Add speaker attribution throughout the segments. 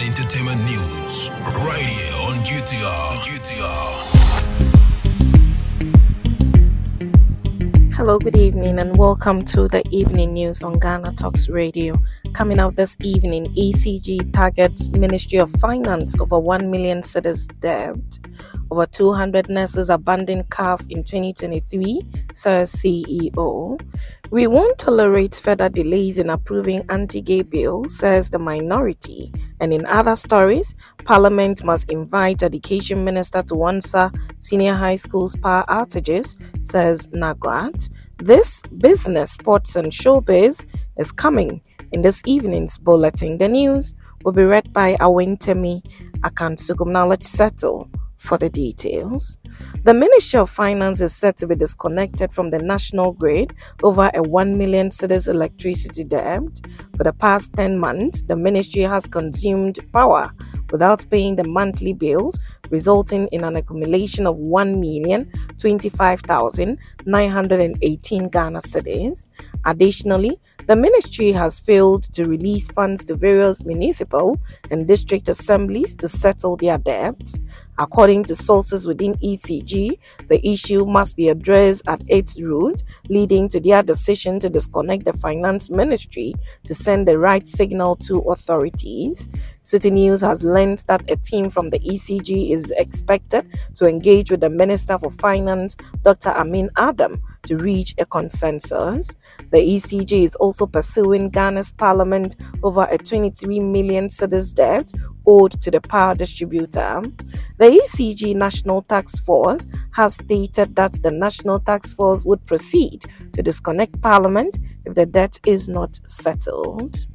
Speaker 1: and entertainment news right here on GTR. GTR.
Speaker 2: Hello, good evening, and welcome to the evening news on Ghana Talks Radio. Coming out this evening, ECG targets Ministry of Finance over 1 million cedis debt. Over 200 nurses abandoned KATH in 2023, says CEO. We won't tolerate further delays in approving anti gay bill, says the minority. And in other stories, Parliament must invite Education Minister to answer senior high schools' power outages, says Nagrat. This business, sports, and showbiz is coming in this evening's bulletin. The news will be read by Awentemi Akansukum. Now let's settle for the details. The Ministry of Finance is said to be disconnected from the national grid over a 1 million cedis electricity debt. For the past 10 months, the ministry has consumed power without paying the monthly bills, resulting in an accumulation of 1,025,918 Ghana cedis. Additionally, the ministry has failed to release funds to various municipal and district assemblies to settle their debts. According to sources within ECG, the issue must be addressed at its root, leading to their decision to disconnect the finance ministry to send the right signal to authorities. City News has learned that a team from the ECG is expected to engage with the Minister for Finance, Dr. Amin Adam, to reach a consensus. The ECG is also pursuing Ghana's parliament over a 23 million cedis debt owed to the power distributor. The ECG National Task Force has stated that the National Task Force would proceed to disconnect Parliament if the debt is not settled.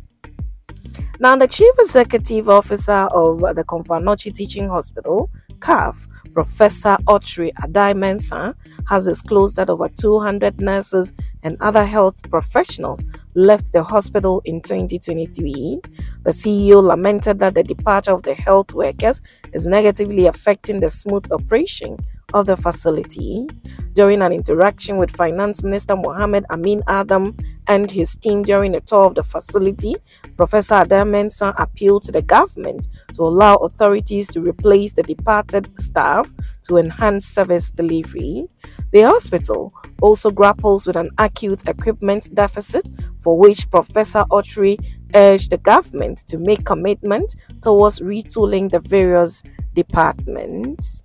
Speaker 2: Now, the Chief Executive Officer of the Komfo Anokye Teaching Hospital, KATH, Professor Otchere Addai has disclosed that over 200 nurses and other health professionals left the hospital in 2023. The CEO lamented that the departure of the health workers is negatively affecting the smooth operation of the facility. During an interaction with Finance Minister Mohamed Amin Adam and his team during a tour of the facility, Professor Adam appealed to the government to allow authorities to replace the departed staff to enhance service delivery. The hospital also grapples with an acute equipment deficit for which Professor Otchere urged the government to make commitment towards retooling the various departments.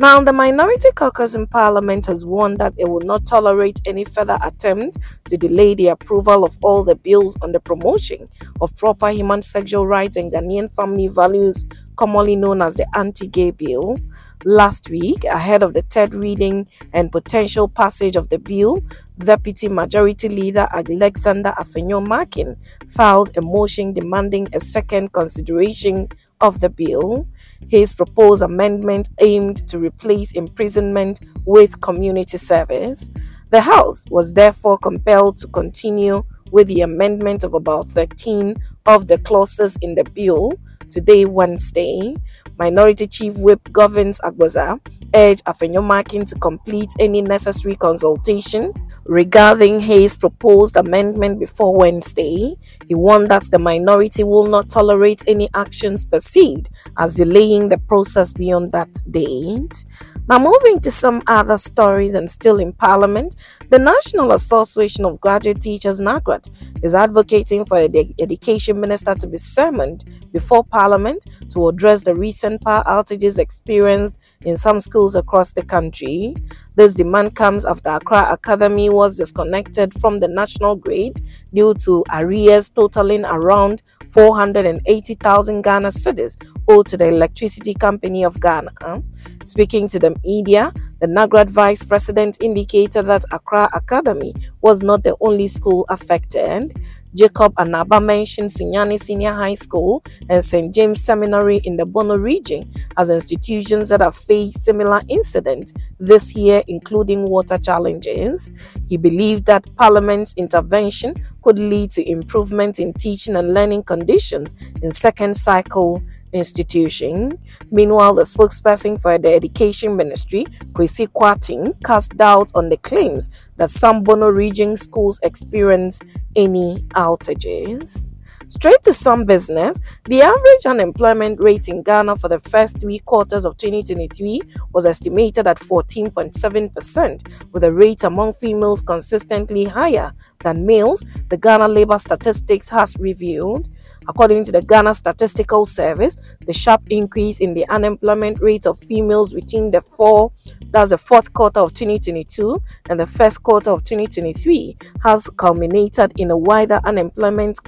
Speaker 2: Now, the Minority Caucus in Parliament has warned that it will not tolerate any further attempt to delay the approval of all the bills on the promotion of proper human sexual rights and Ghanaian family values, commonly known as the Anti Gay Bill. Last week, ahead of the third reading and potential passage of the bill, Deputy Majority Leader Alexander Afenyo-Markin filed a motion demanding a second consideration of the bill. His proposed amendment aimed to replace imprisonment with community service. The House was therefore compelled to continue with the amendment of about 13 of the clauses in the bill today, Wednesday. Minority Chief Whip Governs Agbodza urged Afenyo-Markin to complete any necessary consultation regarding his proposed amendment before Wednesday. He warned that the minority will not tolerate any actions perceived as delaying the process beyond that date. Now, moving to some other stories and still in Parliament, the National Association of Graduate Teachers, NAGRAT, is advocating for the Education Minister to be summoned before Parliament to address the recent power outages experienced in some schools across the country. This demand comes after Accra Academy was disconnected from the national grid due to arrears totaling around 480,000 Ghana cedis owed to the Electricity Company of Ghana. Speaking to the media, the NAGRAT vice president indicated that Accra Academy was not the only school affected. Jacob Anaba mentioned Sunyani Senior High School and St. James Seminary in the Bono region as institutions that have faced similar incidents this year, including water challenges. He believed that Parliament's intervention could lead to improvement in teaching and learning conditions in second cycle institution. Meanwhile, the spokesperson for the Education Ministry, Kwesi Kwarteng, cast doubt on the claims that some Bono region schools experience any outages. Straight to some business, the average unemployment rate in Ghana for the first three quarters of 2023 was estimated at 14.7%, with the rate among females consistently higher than males, the Ghana Labor Statistics has revealed. According to the Ghana Statistical Service, the sharp increase in the unemployment rate of females between the four, that's the fourth quarter of 2022 and the first quarter of 2023, has culminated in a wider unemployment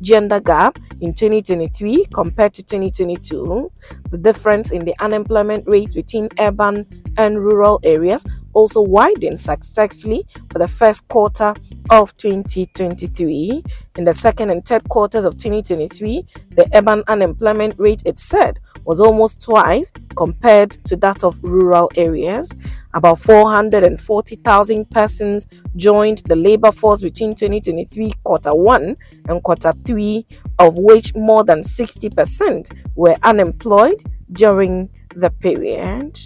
Speaker 2: gender gap in 2023 compared to 2022. The difference in the unemployment rate between urban and rural areas also widened successfully for the first quarter of 2023. In the second and third quarters of 2023, the urban unemployment rate, it said, was almost twice compared to that of rural areas. About 440,000 persons joined the labor force between 2023 quarter 1 and quarter 3, of which more than 60% were unemployed during the period.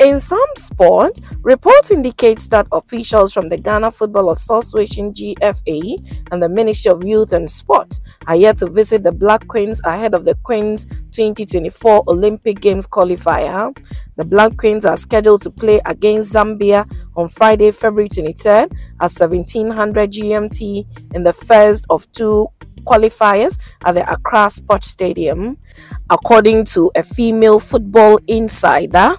Speaker 2: In some sports, reports indicate that officials from the Ghana Football Association GFA and the Ministry of Youth and Sport are yet to visit the Black Queens ahead of the Queens 2024 Olympic Games qualifier. The Black Queens are scheduled to play against Zambia on Friday, February 23rd at 1700 GMT in the first of two qualifiers at the Accra Sports Stadium. According to a female football insider,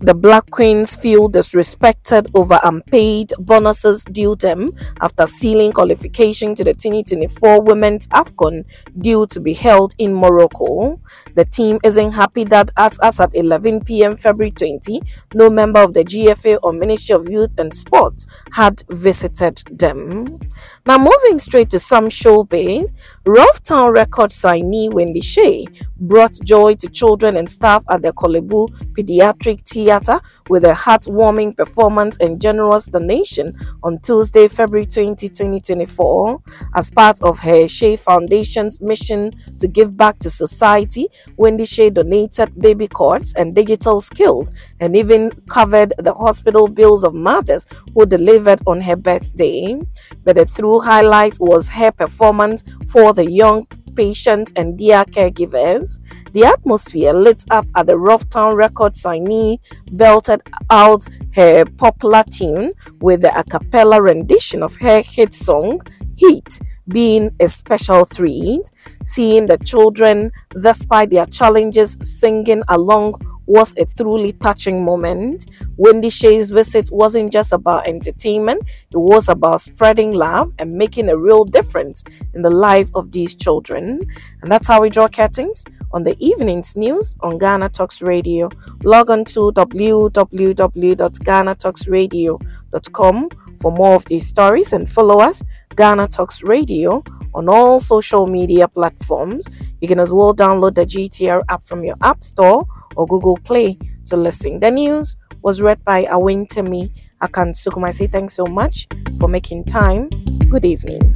Speaker 2: the Black Queens feel disrespected over unpaid bonuses due them after sealing qualification to the 2024 Women's AFCON due to be held in Morocco. The team isn't happy that as, as at 11 p.m. February 20, no member of the GFA or Ministry of Youth and Sports had visited them. Now, moving straight to some showbiz, Rufftown record signee Wendy Shay brought joy to children and staff at the Korle Bu Pediatric Theatre with a heartwarming performance and generous donation on Tuesday, February 20, 2024. As part of her Shay Foundation's mission to give back to society, Wendy Shay donated baby cots and digital skills and even covered the hospital bills of mothers who delivered on her birthday. But the true highlight was her performance for the young patients and their caregivers. The atmosphere lit up at the Rufftown record signee belted out her popular tune with the a cappella rendition of her hit song, Heat, being a special treat. Seeing the children, despite their challenges, singing along was a truly touching moment. Wendy Shay's visit wasn't just about entertainment, it was about spreading love and making a real difference in the life of these children. And that's how we draw curtains on the evening's news on Ghana Talks Radio. Log on to www.ghanatalksradio.com for more of these stories and follow us, Ghana Talks Radio, on all social media platforms. You can as well download the GTR app from your App Store or Google Play to listen. The news was read by Awentemi Akansukum. Say thanks so much for making time. Good evening.